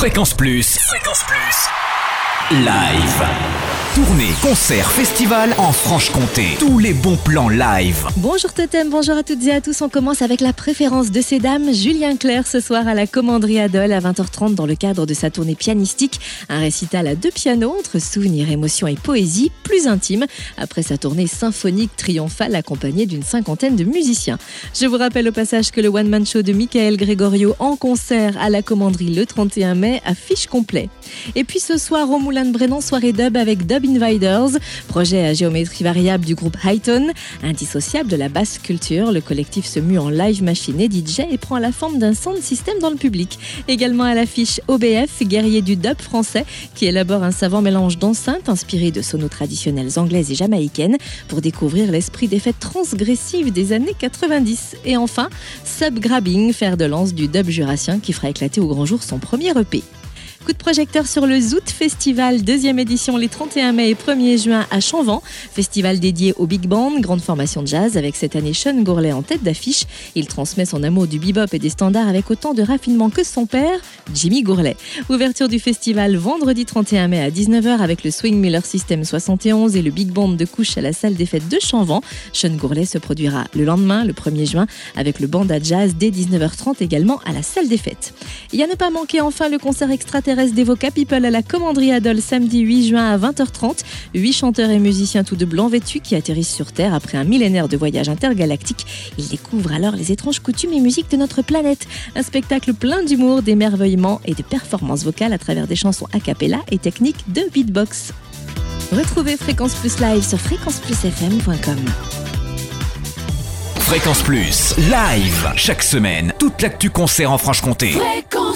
Fréquence Plus. Fréquence Plus. Live. Tournée, concert, festival en Franche-Comté. Tous les bons plans live. Bonjour Totem, bonjour à toutes et à tous. On commence avec la préférence de ces dames. Julien Clerc ce soir à la Commanderie Adol à 20h30 dans le cadre de sa tournée pianistique. Un récital à deux pianos entre souvenirs, émotions et poésie, plus intime, après sa tournée symphonique triomphale accompagnée d'une cinquantaine de musiciens. Je vous rappelle au passage que le one-man show de Michael Gregorio en concert à la Commanderie le 31 mai affiche complet. Et puis ce soir au Moulin de Brennan, soirée dub avec Dub Invaders, projet à géométrie variable du groupe Highton. Indissociable de la basse culture, le collectif se mue en live machine et DJ et prend la forme d'un sound system dans le public. Également à l'affiche OBF, guerrier du dub français, qui élabore un savant mélange d'enceintes inspirées de sonos traditionnelles anglaises et jamaïcaines pour découvrir l'esprit des fêtes transgressives des années 90. Et enfin, Subgrabbing, fer de lance du dub jurassien qui fera éclater au grand jour son premier EP. Coup de projecteur sur le Zoot Festival, deuxième édition les 31 mai et 1er juin à Chanvan. Festival dédié au Big Band, grande formation de jazz avec cette année Sean Gourlet en tête d'affiche. Il transmet son amour du bebop et des standards avec autant de raffinement que son père, Jimmy Gourlet. Ouverture du festival vendredi 31 mai à 19h avec le Swing Miller System 71 et le Big Band de couche à la salle des fêtes de Chanvan. Sean Gourlet se produira le lendemain, le 1er juin, avec le band à jazz dès 19h30 également à la salle des fêtes. Il y a ne pas manquer enfin le concert extraterrestre d'Evoca People à la Commanderie Adol samedi 8 juin à 20h30. Huit chanteurs et musiciens tout de blanc vêtus qui atterrissent sur Terre après un millénaire de voyage intergalactique. Ils découvrent alors les étranges coutumes et musiques de notre planète. Un spectacle plein d'humour, d'émerveillement et de performances vocales à travers des chansons a cappella et techniques de beatbox. Retrouvez Fréquence Plus Live sur fréquenceplusfm.com. Fréquence Plus, live. Chaque semaine, toute l'actu concert en Franche-Comté. Fréquence